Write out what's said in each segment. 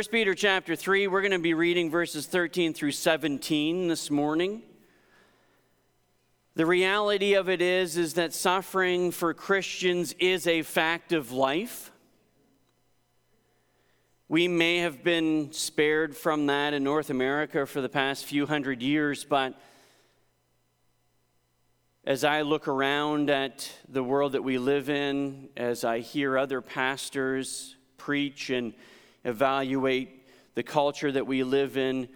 1 Peter chapter 3, we're going to be reading verses 13 through 17 this morning. The reality of it is is that suffering for Christians is a fact of life. We may have been spared from that in North America for the past few hundred years, but as I look around at the world that we live in, as I hear other pastors preach and evaluate the culture that we live in,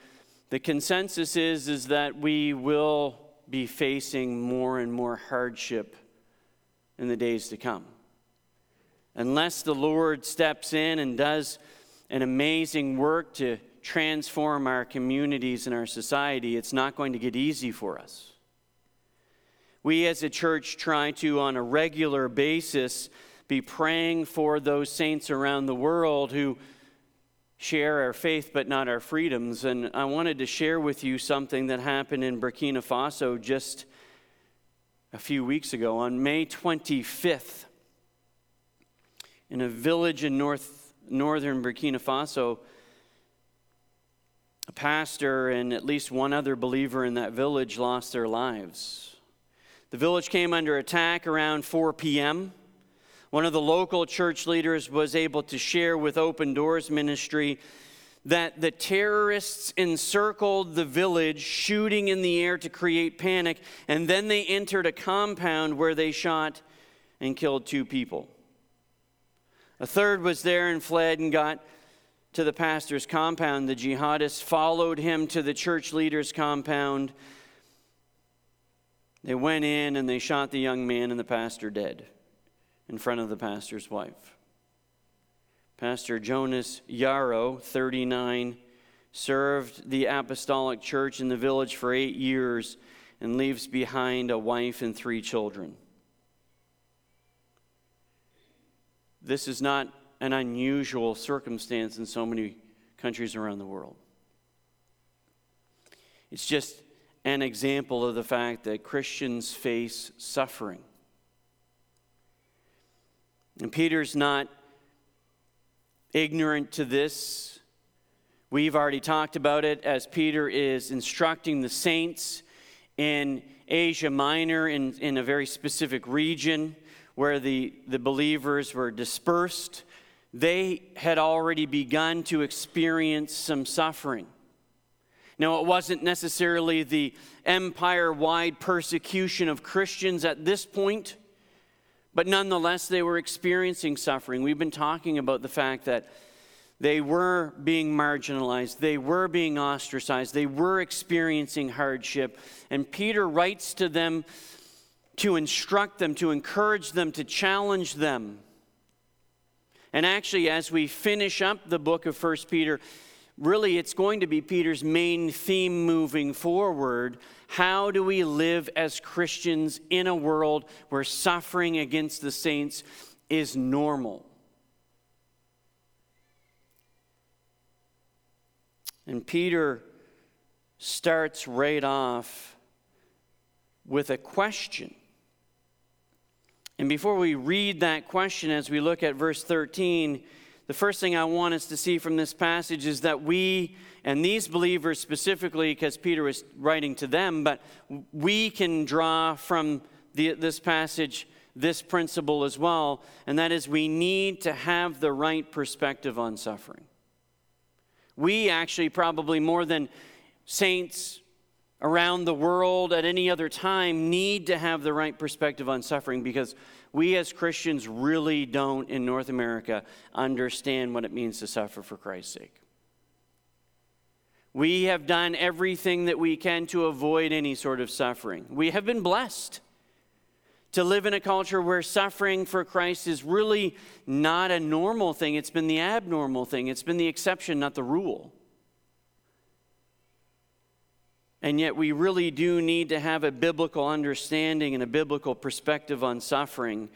the consensus is, is that we will be facing more and more hardship in the days to come. Unless the Lord steps in and does an amazing work to transform our communities and our society, it's not going to get easy for us. We as a church try to, on a regular basis, be praying for those saints around the world who share our faith but not our freedoms. And I wanted to share with you something that happened in Burkina Faso just a few weeks ago on May 25th. In a village in north, northern Burkina Faso, a pastor and at least one other believer in that village lost their lives. The village came under attack around 4 p.m. One of the local church leaders was able to share with Open Doors Ministry that the terrorists encircled the village, shooting in the air to create panic, and then they entered a compound where they shot and killed two people. A third was there and fled and got to the pastor's compound. The jihadists followed him to the church leader's compound they went in and they shot the young man and the pastor dead in front of the pastor's wife. Pastor Jonas Yarrow, 39, served the apostolic church in the village for eight years and leaves behind a wife and three children. This is not an unusual circumstance in so many countries around the world. It's just an example of the fact that Christians face suffering. And Peter's not ignorant to this. We've already talked about it as Peter is instructing the saints in Asia Minor in, in a very specific region where the, the believers were dispersed. They had already begun to experience some suffering. Now, it wasn't necessarily the empire wide persecution of Christians at this point, but nonetheless, they were experiencing suffering. We've been talking about the fact that they were being marginalized, they were being ostracized, they were experiencing hardship. And Peter writes to them to instruct them, to encourage them, to challenge them. And actually, as we finish up the book of First Peter, really it's going to be Peter's main theme moving forward. How do we live as Christians in a world where suffering against the saints is normal? And Peter starts right off with a question. And before we read that question, as we look at verse 13, the first thing I want us to see from this passage is that we, and these believers specifically, because Peter was writing to them, but we can draw from the, this passage this principle as well, and that is we need to have the right perspective on suffering. We actually, probably more than saints around the world at any other time, need to have the right perspective on suffering because we as Christians really don't in North America understand what it means to suffer for Christ's sake. We have done everything that we can to avoid any sort of suffering. We have been blessed to live in a culture where suffering for Christ is really not a normal thing. It's been the abnormal thing, it's been the exception, not the rule. And yet, we really do need to have a biblical understanding and a biblical perspective on suffering.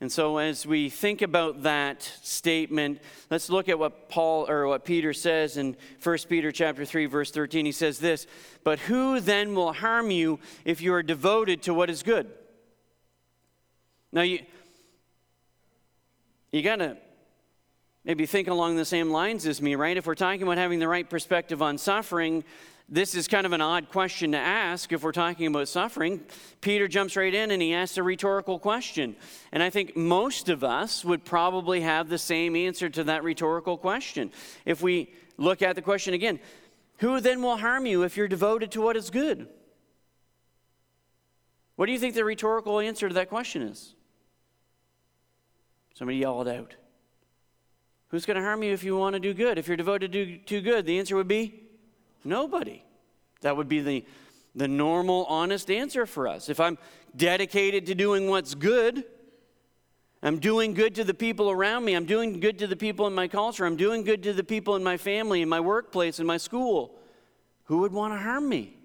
And so, as we think about that statement, let's look at what Paul or what Peter says in 1 Peter chapter 3 verse 13. He says this, "But who then will harm you if you are devoted to what is good?" Now you you got to maybe think along the same lines as me, right? If we're talking about having the right perspective on suffering, this is kind of an odd question to ask if we're talking about suffering. Peter jumps right in and he asks a rhetorical question. And I think most of us would probably have the same answer to that rhetorical question. If we look at the question again, who then will harm you if you're devoted to what is good? What do you think the rhetorical answer to that question is? Somebody yell it out. Who's going to harm you if you want to do good? If you're devoted to do good, the answer would be nobody. That would be the, the normal, honest answer for us. If I'm dedicated to doing what's good, I'm doing good to the people around me, I'm doing good to the people in my culture, I'm doing good to the people in my family, in my workplace, in my school, who would want to harm me?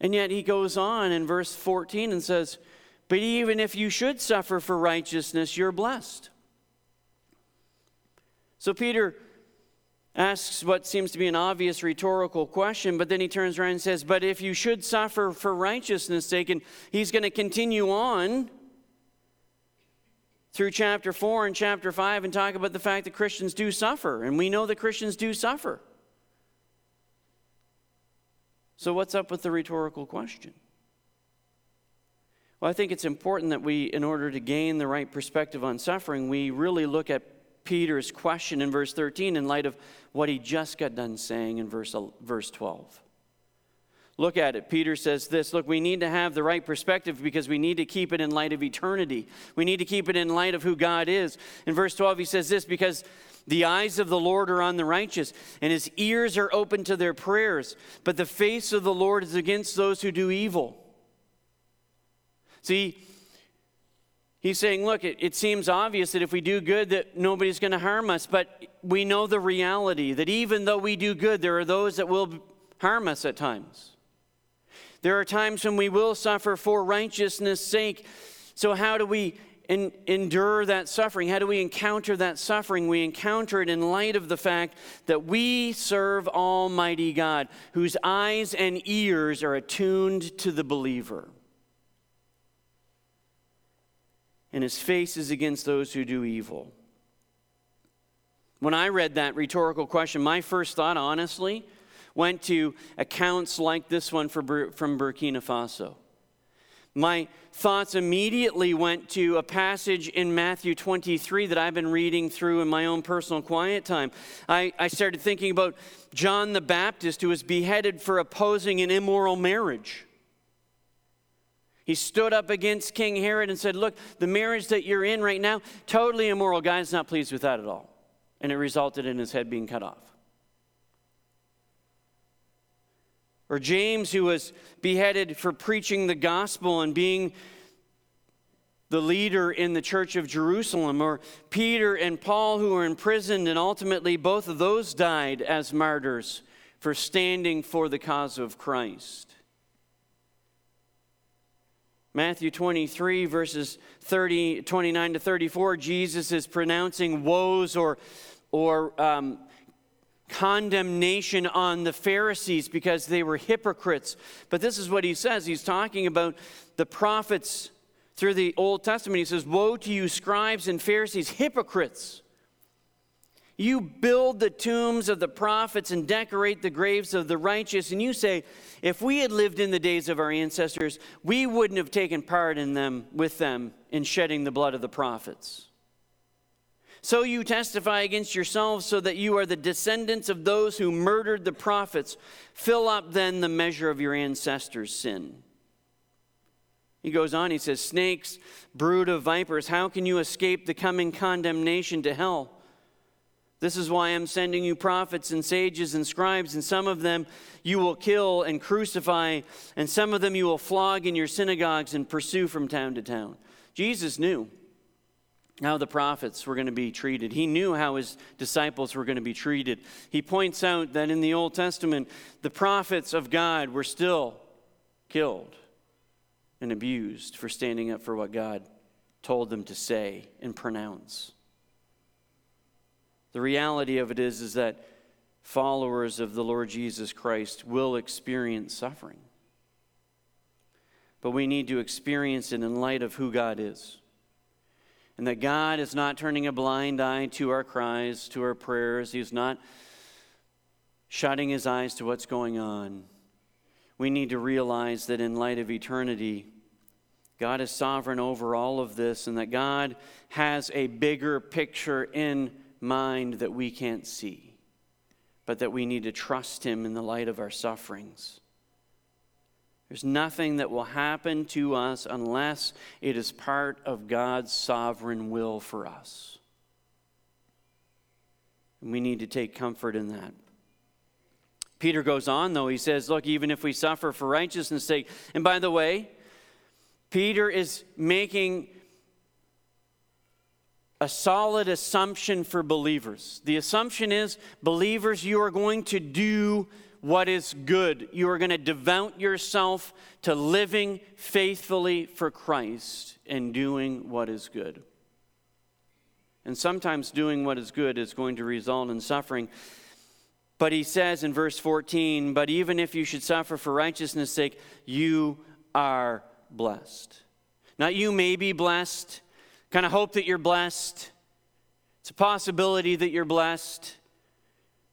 And yet he goes on in verse 14 and says, But even if you should suffer for righteousness, you're blessed. So Peter asks what seems to be an obvious rhetorical question, but then he turns around and says, But if you should suffer for righteousness' sake, and he's going to continue on through chapter 4 and chapter 5 and talk about the fact that Christians do suffer, and we know that Christians do suffer. So, what's up with the rhetorical question? Well, I think it's important that we, in order to gain the right perspective on suffering, we really look at Peter's question in verse 13 in light of what he just got done saying in verse, verse 12. Look at it. Peter says this Look, we need to have the right perspective because we need to keep it in light of eternity. We need to keep it in light of who God is. In verse 12, he says this because the eyes of the Lord are on the righteous, and his ears are open to their prayers, but the face of the Lord is against those who do evil. See, He's saying, look, it, it, seems obvious that if we do good, that nobody's going to harm us. But we know the reality that even though we do good, there are those that will harm us at times. There are times when we will suffer for righteousness' sake. So, how do we in, endure that suffering? How do we encounter that suffering? We encounter it in light of the fact that we serve Almighty God, whose eyes and ears are attuned to the believer. And his face is against those who do evil. When I read that rhetorical question, my first thought, honestly, went to accounts like this one from Burkina Faso. My thoughts immediately went to a passage in Matthew 23 that I've been reading through in my own personal quiet time. I, I started thinking about John the Baptist, who was beheaded for opposing an immoral marriage. He stood up against King Herod and said, Look, the marriage that you're in right now, totally immoral. God's not pleased with that at all. And it resulted in his head being cut off. Or James, who was beheaded for preaching the gospel and being the leader in the church of Jerusalem, or Peter and Paul, who were imprisoned, and ultimately both of those died as martyrs for standing for the cause of Christ. Matthew 23, verses 30, 29 to 34, Jesus is pronouncing woes or, or um, condemnation on the Pharisees because they were hypocrites. But this is what he says. He's talking about the prophets through the Old Testament. He says, Woe to you, scribes and Pharisees, hypocrites! You build the tombs of the prophets and decorate the graves of the righteous, and you say, if we had lived in the days of our ancestors, we wouldn't have taken part in them with them in shedding the blood of the prophets. So you testify against yourselves so that you are the descendants of those who murdered the prophets. Fill up then the measure of your ancestors' sin. He goes on, he says, Snakes, brood of vipers, how can you escape the coming condemnation to hell? This is why I'm sending you prophets and sages and scribes, and some of them you will kill and crucify, and some of them you will flog in your synagogues and pursue from town to town. Jesus knew how the prophets were going to be treated. He knew how his disciples were going to be treated. He points out that in the Old Testament, the prophets of God were still killed and abused for standing up for what God told them to say and pronounce. The reality of it is, is that followers of the Lord Jesus Christ will experience suffering. But we need to experience it in light of who God is. and that God is not turning a blind eye to our cries, to our prayers. He's not shutting his eyes to what's going on. We need to realize that in light of eternity, God is sovereign over all of this, and that God has a bigger picture in mind that we can't see, but that we need to trust Him in the light of our sufferings. There's nothing that will happen to us unless it is part of God's sovereign will for us. And we need to take comfort in that. Peter goes on, though. He says, Look, even if we suffer for righteousness' sake, and by the way, Peter is making a solid assumption for believers. The assumption is, believers, you are going to do what is good. You are going to devote yourself to living faithfully for Christ and doing what is good. And sometimes doing what is good is going to result in suffering. But he says in verse 14, But even if you should suffer for righteousness' sake, you are blessed. Not you may be blessed, kind of hope that you're blessed. It's a possibility that you're blessed.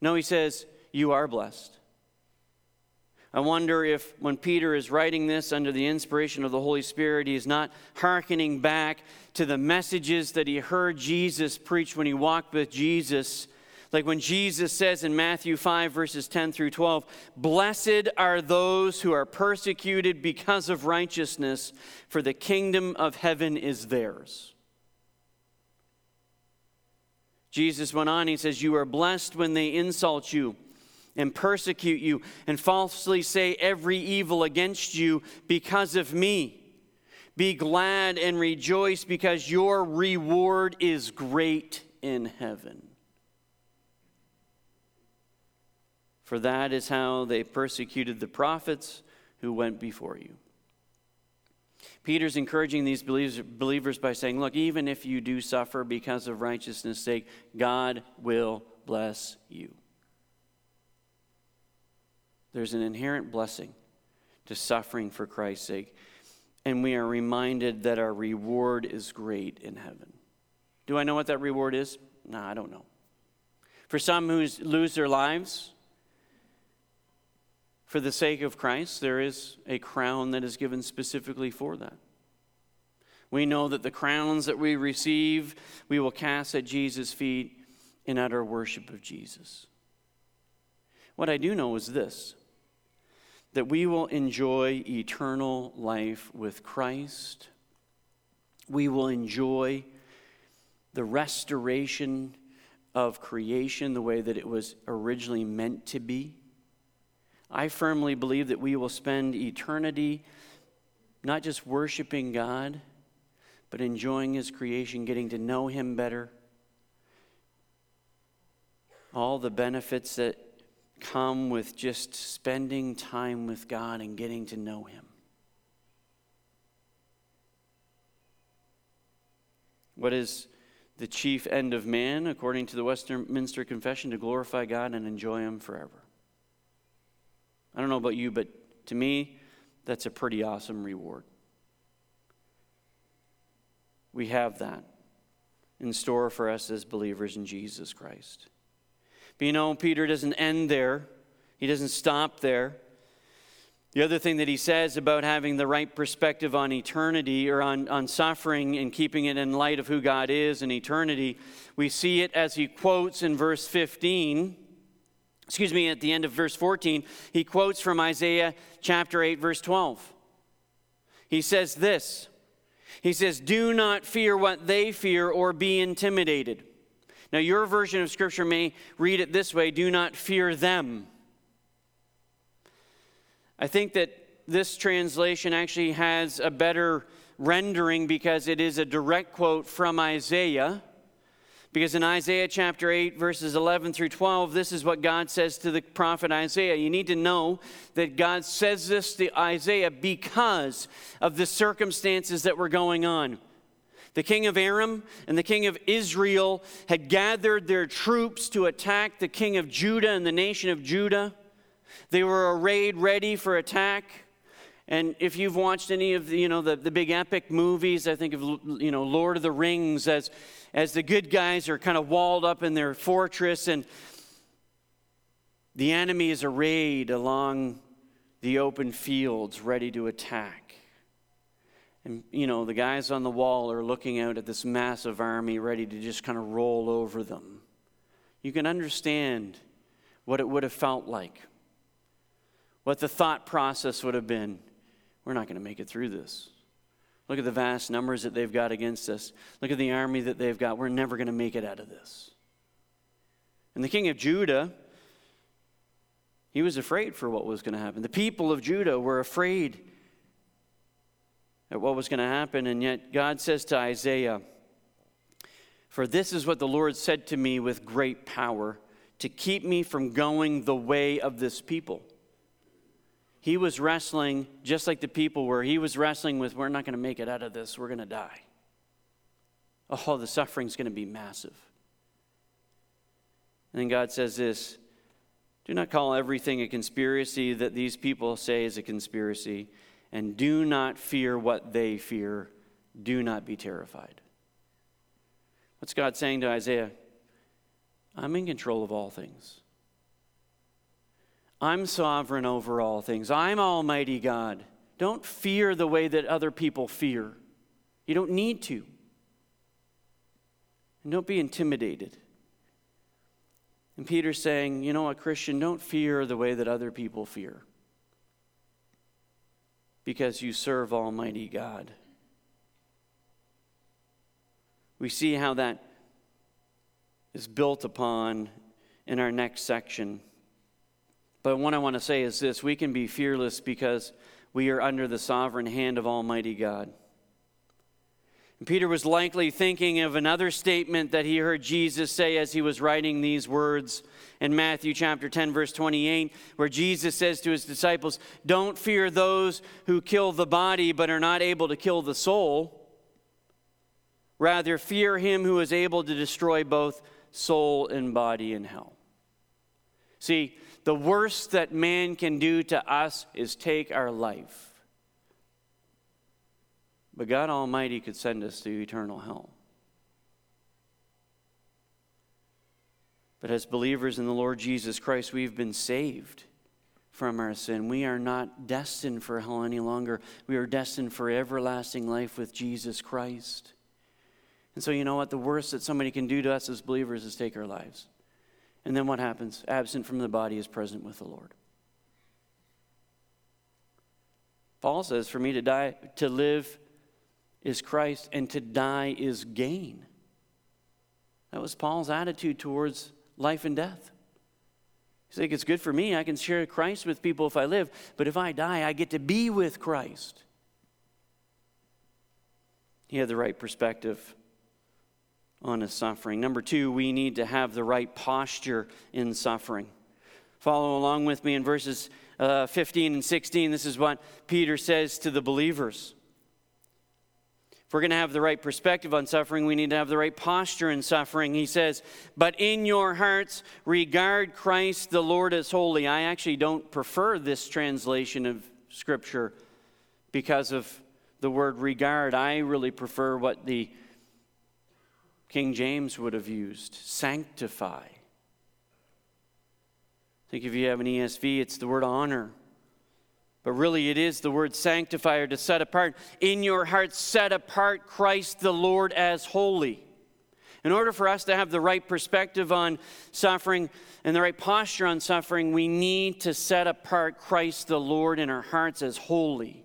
No, he says, you are blessed. I wonder if when Peter is writing this under the inspiration of the Holy Spirit, he is not hearkening back to the messages that he heard Jesus preach when he walked with Jesus like when Jesus says in Matthew 5, verses 10 through 12, Blessed are those who are persecuted because of righteousness, for the kingdom of heaven is theirs. Jesus went on, he says, You are blessed when they insult you and persecute you and falsely say every evil against you because of me. Be glad and rejoice because your reward is great in heaven. for that is how they persecuted the prophets who went before you. Peter's encouraging these believers by saying, Look, even if you do suffer because of righteousness' sake, God will bless you. There's an inherent blessing to suffering for Christ's sake, and we are reminded that our reward is great in heaven. Do I know what that reward is? No, I don't know. For some who lose their lives, for the sake of Christ, there is a crown that is given specifically for that. We know that the crowns that we receive, we will cast at Jesus' feet in utter worship of Jesus. What I do know is this that we will enjoy eternal life with Christ. We will enjoy the restoration of creation the way that it was originally meant to be. I firmly believe that we will spend eternity not just worshiping God, but enjoying His creation, getting to know Him better. All the benefits that come with just spending time with God and getting to know Him. What is the chief end of man, according to the Westminster Confession? To glorify God and enjoy Him forever. I don't know about you, but to me, that's a pretty awesome reward. We have that in store for us as believers in Jesus Christ. But you know, Peter doesn't end there, he doesn't stop there. The other thing that he says about having the right perspective on eternity or on, on suffering and keeping it in light of who God is in eternity, we see it as he quotes in verse 15 excuse me, at the end of verse 14, he quotes from Isaiah chapter 8, verse 12. He says this He says, Do not fear what they fear or be intimidated. Now, your version of Scripture may read it this way do not fear them. I think that this translation actually has a better rendering because it is a direct quote from Isaiah. Because in Isaiah chapter 8, verses 11 through 12, this is what God says to the prophet Isaiah. You need to know that God says this to Isaiah because of the circumstances that were going on. The king of Aram and the king of Israel had gathered their troops to attack the king of Judah and the nation of Judah. They were arrayed ready for attack. And if you've watched any of the, you know, the, the big epic movies, I think of, you know, Lord of the Rings as, as the good guys are kind of walled up in their fortress and the enemy is arrayed along the open fields ready to attack. And, you know, the guys on the wall are looking out at this massive army ready to just kind of roll over them. You can understand what it would have felt like, what the thought process would have been. We're not going to make it through this. Look at the vast numbers that they've got against us. Look at the army that they've got. We're never going to make it out of this. And the king of Judah, he was afraid for what was going to happen. The people of Judah were afraid at what was going to happen. And yet God says to Isaiah, For this is what the Lord said to me with great power to keep me from going the way of this people. He was wrestling just like the people were. He was wrestling with, we're not going to make it out of this, we're going to die. Oh, the suffering's going to be massive. And then God says this do not call everything a conspiracy that these people say is a conspiracy, and do not fear what they fear. Do not be terrified. What's God saying to Isaiah? I'm in control of all things. I'm sovereign over all things. I'm Almighty God. Don't fear the way that other people fear. You don't need to. And don't be intimidated. And Peter's saying, you know what, Christian, don't fear the way that other people fear because you serve Almighty God. We see how that is built upon in our next section. But what I want to say is this we can be fearless because we are under the sovereign hand of Almighty God. And Peter was likely thinking of another statement that he heard Jesus say as he was writing these words in Matthew chapter 10, verse 28, where Jesus says to his disciples, Don't fear those who kill the body but are not able to kill the soul. Rather, fear him who is able to destroy both soul and body in hell. See, the worst that man can do to us is take our life. But God Almighty could send us to eternal hell. But as believers in the Lord Jesus Christ, we've been saved from our sin. We are not destined for hell any longer. We are destined for everlasting life with Jesus Christ. And so, you know what? The worst that somebody can do to us as believers is take our lives. And then what happens? Absent from the body is present with the Lord. Paul says, For me to die, to live is Christ, and to die is gain. That was Paul's attitude towards life and death. He's like, it's good for me. I can share Christ with people if I live, but if I die, I get to be with Christ. He had the right perspective on his suffering. Number two, we need to have the right posture in suffering. Follow along with me in verses uh, 15 and 16. This is what Peter says to the believers. If we're going to have the right perspective on suffering, we need to have the right posture in suffering. He says, But in your hearts, regard Christ the Lord as holy. I actually don't prefer this translation of Scripture because of the word regard. I really prefer what the King James would have used sanctify. I think if you have an ESV, it's the word honor. But really, it is the word sanctify or to set apart. In your heart, set apart Christ the Lord as holy. In order for us to have the right perspective on suffering and the right posture on suffering, we need to set apart Christ the Lord in our hearts as holy.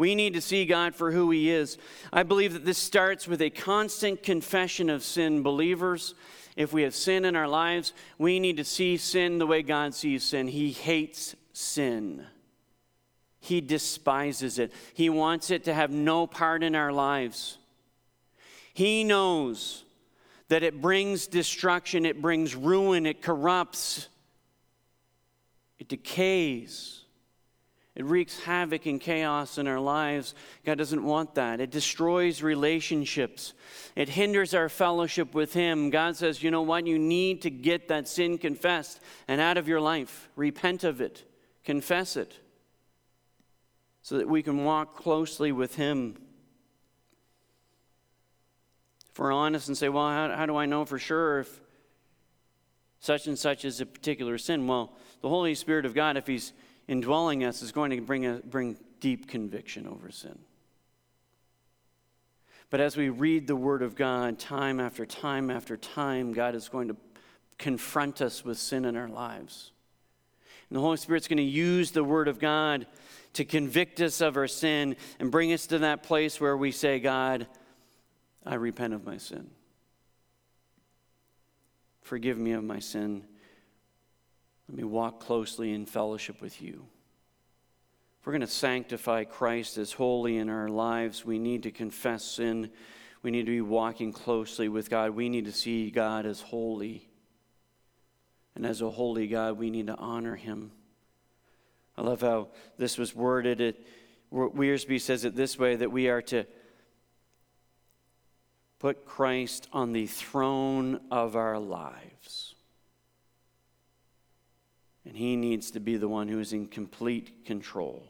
We need to see God for who He is. I believe that this starts with a constant confession of sin. Believers, if we have sin in our lives, we need to see sin the way God sees sin. He hates sin. He despises it. He wants it to have no part in our lives. He knows that it brings destruction, it brings ruin, it corrupts, it decays, it wreaks havoc and chaos in our lives. God doesn't want that. It destroys relationships, it hinders our fellowship with Him. God says, you know what? You need to get that sin confessed and out of your life. Repent of it. Confess it. so that we can walk closely with Him. If we're honest and say, well, how, how do I know for sure if such and such is a particular sin? Well, the Holy Spirit of God, if He's indwelling us, is going to bring, a, bring deep conviction over sin. But as we read the Word of God time after time after time, God is going to confront us with sin in our lives. And the Holy Spirit's going to use the Word of God to convict us of our sin and bring us to that place where we say, God, I repent of my sin. Forgive me of my sin. Let me walk closely in fellowship with you. If we're going to sanctify Christ as holy in our lives, we need to confess sin. We need to be walking closely with God. We need to see God as holy. And as a holy God, we need to honor him. I love how this was worded. It, Wiersbe says it this way that we are to put Christ on the throne of our lives. And he needs to be the one who is in complete control.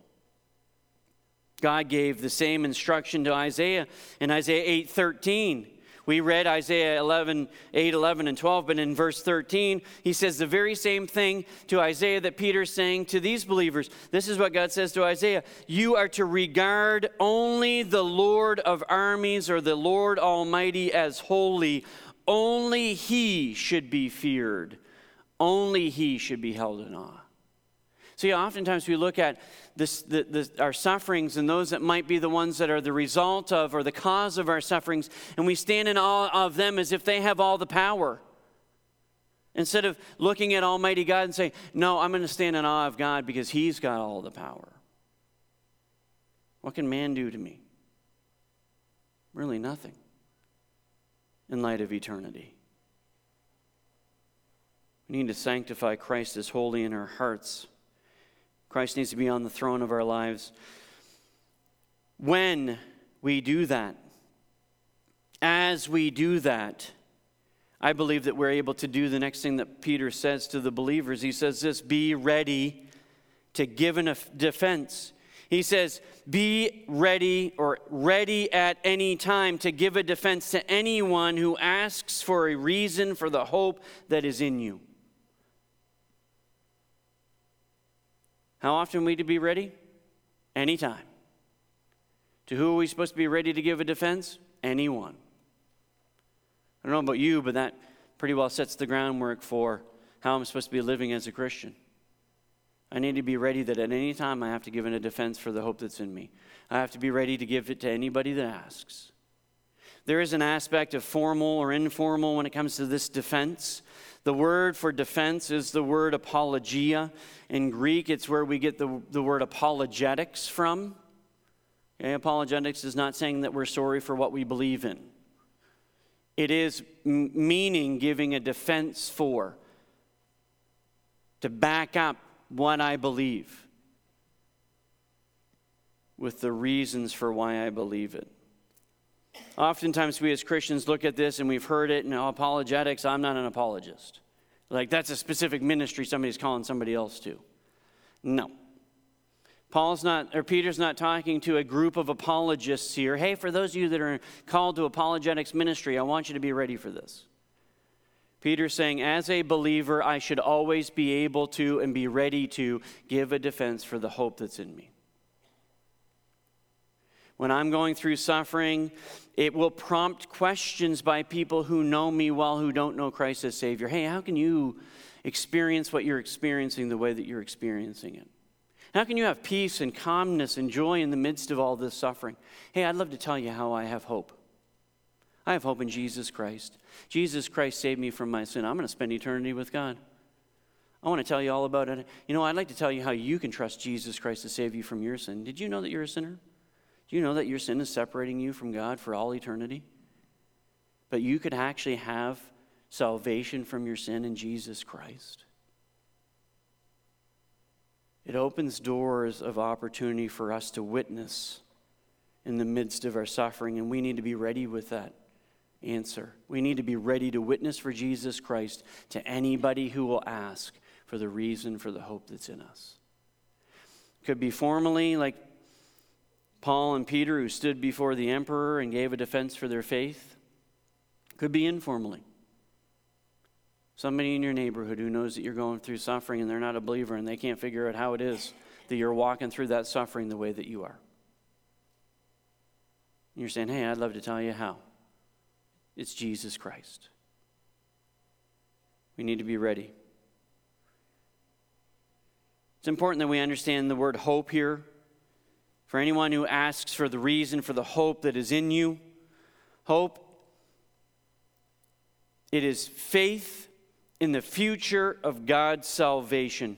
God gave the same instruction to Isaiah in Isaiah 8:13. We read Isaiah 11, 8, 11, and 12, but in verse 13, he says the very same thing to Isaiah that Peter's saying to these believers. This is what God says to Isaiah You are to regard only the Lord of armies or the Lord Almighty as holy. Only he should be feared, only he should be held in awe. See, oftentimes we look at this, the, the, our sufferings and those that might be the ones that are the result of or the cause of our sufferings, and we stand in awe of them as if they have all the power. Instead of looking at Almighty God and saying, No, I'm going to stand in awe of God because He's got all the power. What can man do to me? Really, nothing in light of eternity. We need to sanctify Christ as holy in our hearts. Christ needs to be on the throne of our lives. When we do that, as we do that, I believe that we're able to do the next thing that Peter says to the believers. He says this be ready to give a defense. He says, be ready or ready at any time to give a defense to anyone who asks for a reason for the hope that is in you. How often are we to be ready? Anytime. To who are we supposed to be ready to give a defense? Anyone. I don't know about you, but that pretty well sets the groundwork for how I'm supposed to be living as a Christian. I need to be ready that at any time I have to give in a defense for the hope that's in me. I have to be ready to give it to anybody that asks. There is an aspect of formal or informal when it comes to this defense. The word for defense is the word apologia. In Greek, it's where we get the, the word apologetics from. Okay, apologetics is not saying that we're sorry for what we believe in, it is m- meaning giving a defense for, to back up what I believe with the reasons for why I believe it. Oftentimes, we as Christians look at this and we've heard it in apologetics. I'm not an apologist. Like, that's a specific ministry somebody's calling somebody else to. No. Paul's not, or Peter's not talking to a group of apologists here. Hey, for those of you that are called to apologetics ministry, I want you to be ready for this. Peter's saying, as a believer, I should always be able to and be ready to give a defense for the hope that's in me when I'm going through suffering, it will prompt questions by people who know me well, who don't know Christ as Savior. Hey, how can you experience what you're experiencing the way that you're experiencing it? How can you have peace and calmness and joy in the midst of all this suffering? Hey, I'd love to tell you how I have hope. I have hope in Jesus Christ. Jesus Christ saved me from my sin. I'm going to spend eternity with God. I want to tell you all about it. You know, I'd like to tell you how you can trust Jesus Christ to save you from your sin. Did you know that you're a sinner? Do you know that your sin is separating you from God for all eternity? But you could actually have salvation from your sin in Jesus Christ. It opens doors of opportunity for us to witness in the midst of our suffering, and we need to be ready with that answer. We need to be ready to witness for Jesus Christ to anybody who will ask for the reason for the hope that's in us. Could be formally, like Paul and Peter, who stood before the emperor and gave a defense for their faith. Could be informally. Somebody in your neighborhood who knows that you're going through suffering and they're not a believer and they can't figure out how it is that you're walking through that suffering the way that you are. And you're saying, hey, I'd love to tell you how. It's Jesus Christ. We need to be ready. It's important that we understand the word hope here. For anyone who asks for the reason for the hope that is in you, hope, it is faith in the future of God's salvation.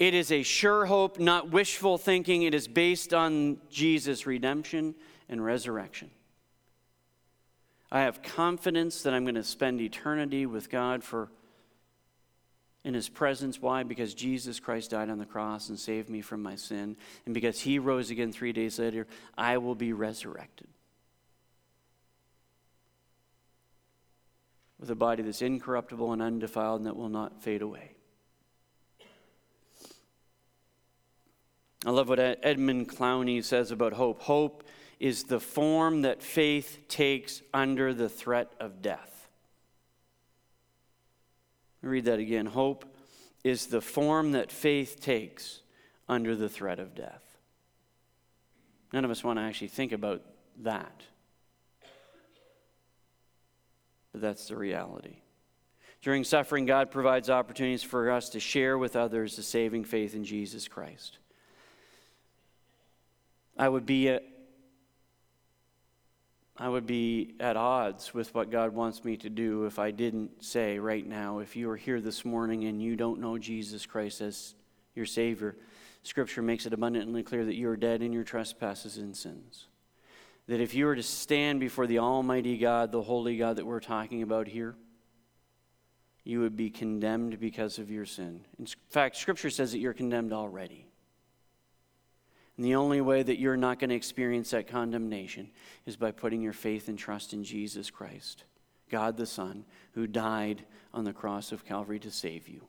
It is a sure hope, not wishful thinking. It is based on Jesus' redemption and resurrection. I have confidence that I'm going to spend eternity with God for in his presence. Why? Because Jesus Christ died on the cross and saved me from my sin. And because he rose again three days later, I will be resurrected. With a body that's incorruptible and undefiled and that will not fade away. I love what Edmund Clowney says about hope. Hope is the form that faith takes under the threat of death. Read that again. Hope is the form that faith takes under the threat of death. None of us want to actually think about that. But that's the reality. During suffering, God provides opportunities for us to share with others the saving faith in Jesus Christ. I would be I would be at odds with what God wants me to do if I didn't say right now, if you are here this morning and you don't know Jesus Christ as your Savior, Scripture makes it abundantly clear that you are dead in your trespasses and sins. That if you were to stand before the Almighty God, the Holy God that we're talking about here, you would be condemned because of your sin. In fact, Scripture says that you're condemned already. And the only way that you're not going to experience that condemnation is by putting your faith and trust in Jesus Christ, God the Son, who died on the cross of Calvary to save you.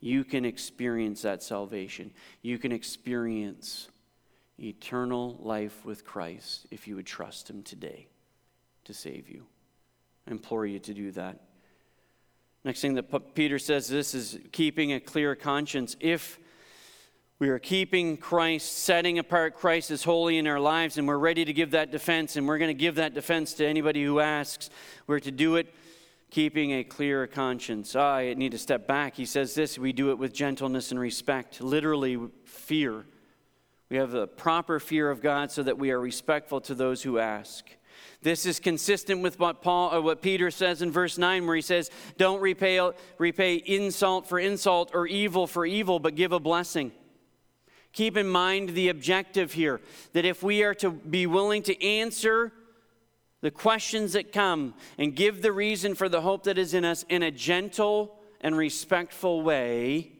You can experience that salvation. You can experience eternal life with Christ if you would trust Him today to save you. I implore you to do that. Next thing that Peter says this is keeping a clear conscience. If we are keeping Christ, setting apart Christ as holy in our lives, and we're ready to give that defense, and we're going to give that defense to anybody who asks. We're to do it keeping a clear conscience. I need to step back. He says this we do it with gentleness and respect, literally, fear. We have the proper fear of God so that we are respectful to those who ask. This is consistent with what Paul or what Peter says in verse 9 where he says, "Don't repay repay insult for insult or evil for evil, but give a blessing." Keep in mind the objective here that if we are to be willing to answer the questions that come and give the reason for the hope that is in us in a gentle and respectful way,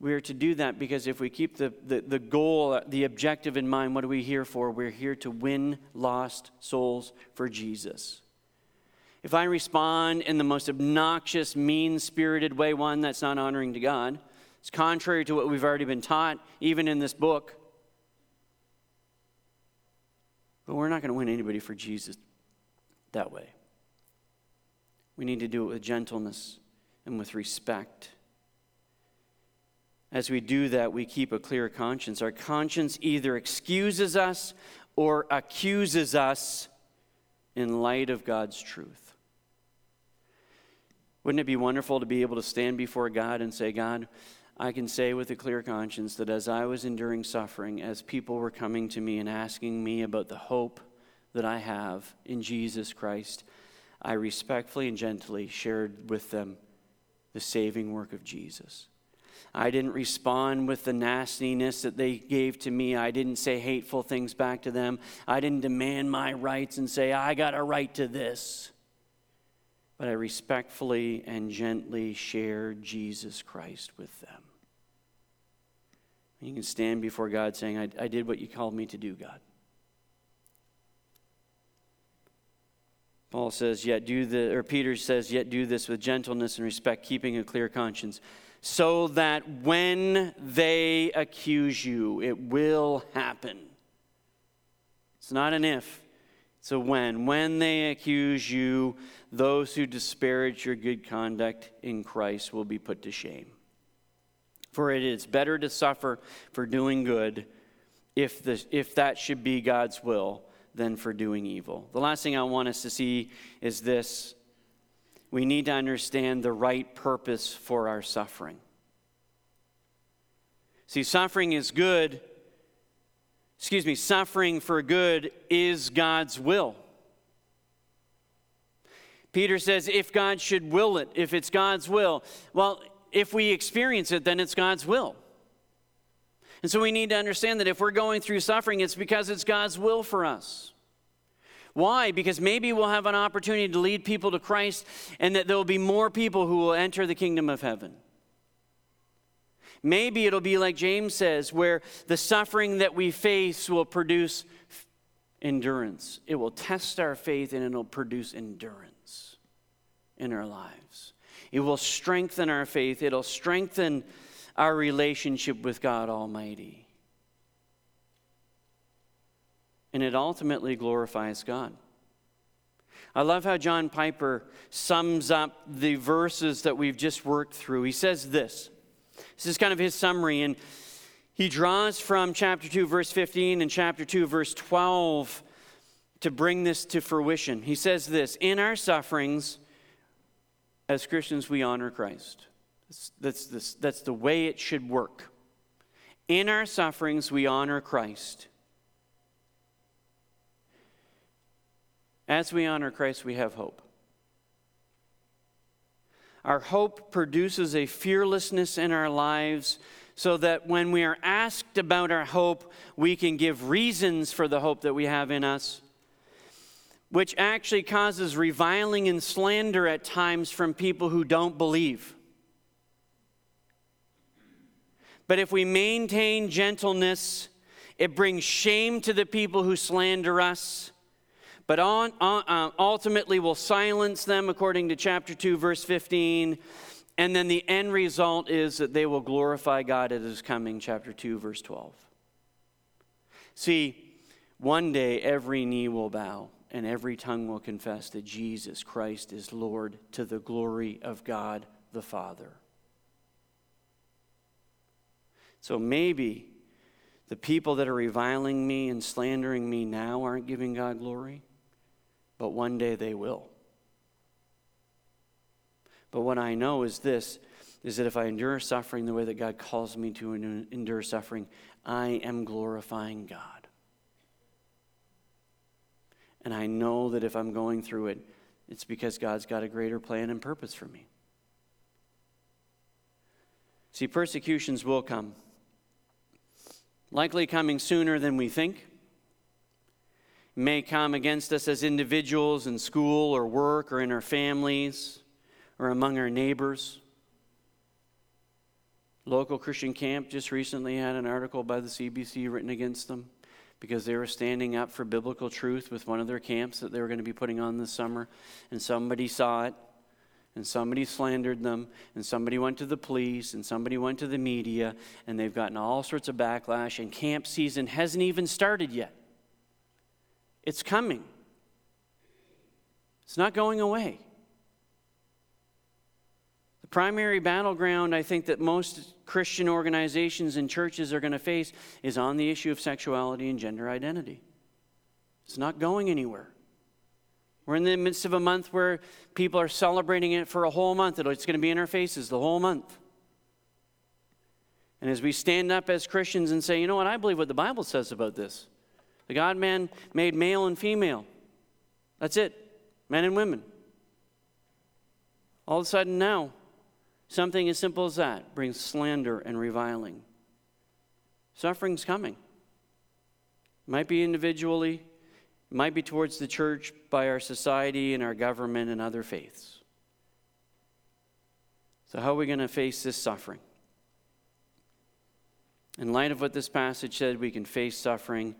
we are to do that because if we keep the, the, the goal, the objective in mind, what are we here for? We're here to win lost souls for Jesus. If I respond in the most obnoxious, mean spirited way, one that's not honoring to God, it's contrary to what we've already been taught, even in this book. But we're not going to win anybody for Jesus that way. We need to do it with gentleness and with respect. As we do that, we keep a clear conscience. Our conscience either excuses us or accuses us in light of God's truth. Wouldn't it be wonderful to be able to stand before God and say, God, I can say with a clear conscience that as I was enduring suffering, as people were coming to me and asking me about the hope that I have in Jesus Christ, I respectfully and gently shared with them the saving work of Jesus. I didn't respond with the nastiness that they gave to me. I didn't say hateful things back to them. I didn't demand my rights and say, I got a right to this but I respectfully and gently share Jesus Christ with them. You can stand before God saying, I, I did what you called me to do, God. Paul says, yet do the, or Peter says, yet do this with gentleness and respect, keeping a clear conscience. so that when they accuse you, it will happen. It's not an if, a when. When they accuse you, those who disparage your good conduct in Christ will be put to shame. For it is better to suffer for doing good, if, the, if that should be God's will, than for doing evil. The last thing I want us to see is this we need to understand the right purpose for our suffering. See, suffering is good. Excuse me, suffering for good is God's will. Peter says, if God should will it, if it's God's will, well, if we experience it, then it's God's will. And so we need to understand that if we're going through suffering, it's because it's God's will for us. Why? Because maybe we'll have an opportunity to lead people to Christ and that there will be more people who will enter the kingdom of heaven. Maybe it'll be like James says, where the suffering that we face will produce endurance. It will test our faith and it'll produce endurance in our lives. It will strengthen our faith, it'll strengthen our relationship with God Almighty. And it ultimately glorifies God. I love how John Piper sums up the verses that we've just worked through. He says this this is kind of his summary. And he draws from chapter 2, verse 15, and chapter 2, verse 12 to bring this to fruition. He says this In our sufferings, as Christians, we honor Christ. That's, that's, that's the way it should work. In our sufferings, we honor Christ. As we honor Christ, we have hope. Our hope produces a fearlessness in our lives so that when we are asked about our hope, we can give reasons for the hope that we have in us, which actually causes reviling and slander at times from people who don't believe. But if we maintain gentleness, it brings shame to the people who slander us but on, uh, ultimately will silence them, according to chapter 2, verse 15. And then the end result is that they will glorify God at his coming, chapter 2, verse 12. See, one day every knee will bow and every tongue will confess that Jesus Christ is Lord to the glory of God the Father. So maybe the people that are reviling me and slandering me now aren't giving God glory but one day they will. But what I know is this is that if I endure suffering the way that God calls me to endure suffering, I am glorifying God. And I know that if I'm going through it, it's because God's got a greater plan and purpose for me. See, persecutions will come, likely coming sooner than we think may come against us as individuals in school or work or in our families or among our neighbors. Local Christian camp just recently had an article by the CBC written against them because they were standing up for biblical truth with one of their camps that they were going to be putting on this summer, and somebody saw it, and somebody slandered them, and somebody went to the police, and somebody went to the media, and they've gotten all sorts of backlash, and camp season hasn't even started yet. It's coming, it's not going away. The primary battleground I think that most Christian organizations and churches are going to face is on the issue of sexuality and gender identity. It's not going anywhere. We're in the midst of a month where people are celebrating it for a whole month. It's going to be in our faces the whole month. And as we stand up as Christians and say, you know what, I believe what the Bible says about this. The God man made male and female. That's it, men and women. All of a sudden, now, something as simple as that brings slander and reviling. Suffering's coming. It might be individually, it might be towards the church by our society and our government and other faiths. So, how are we going to face this suffering? In light of what this passage said, we can face suffering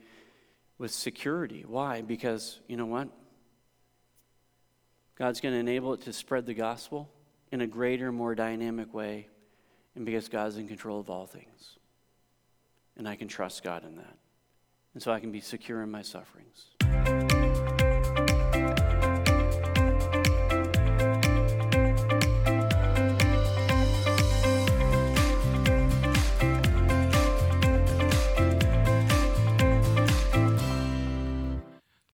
with security. Why? Because you know what? God's going to enable it to spread the gospel in a greater, more dynamic way and because God's in control of all things. And I can trust God in that. And so I can be secure in my sufferings.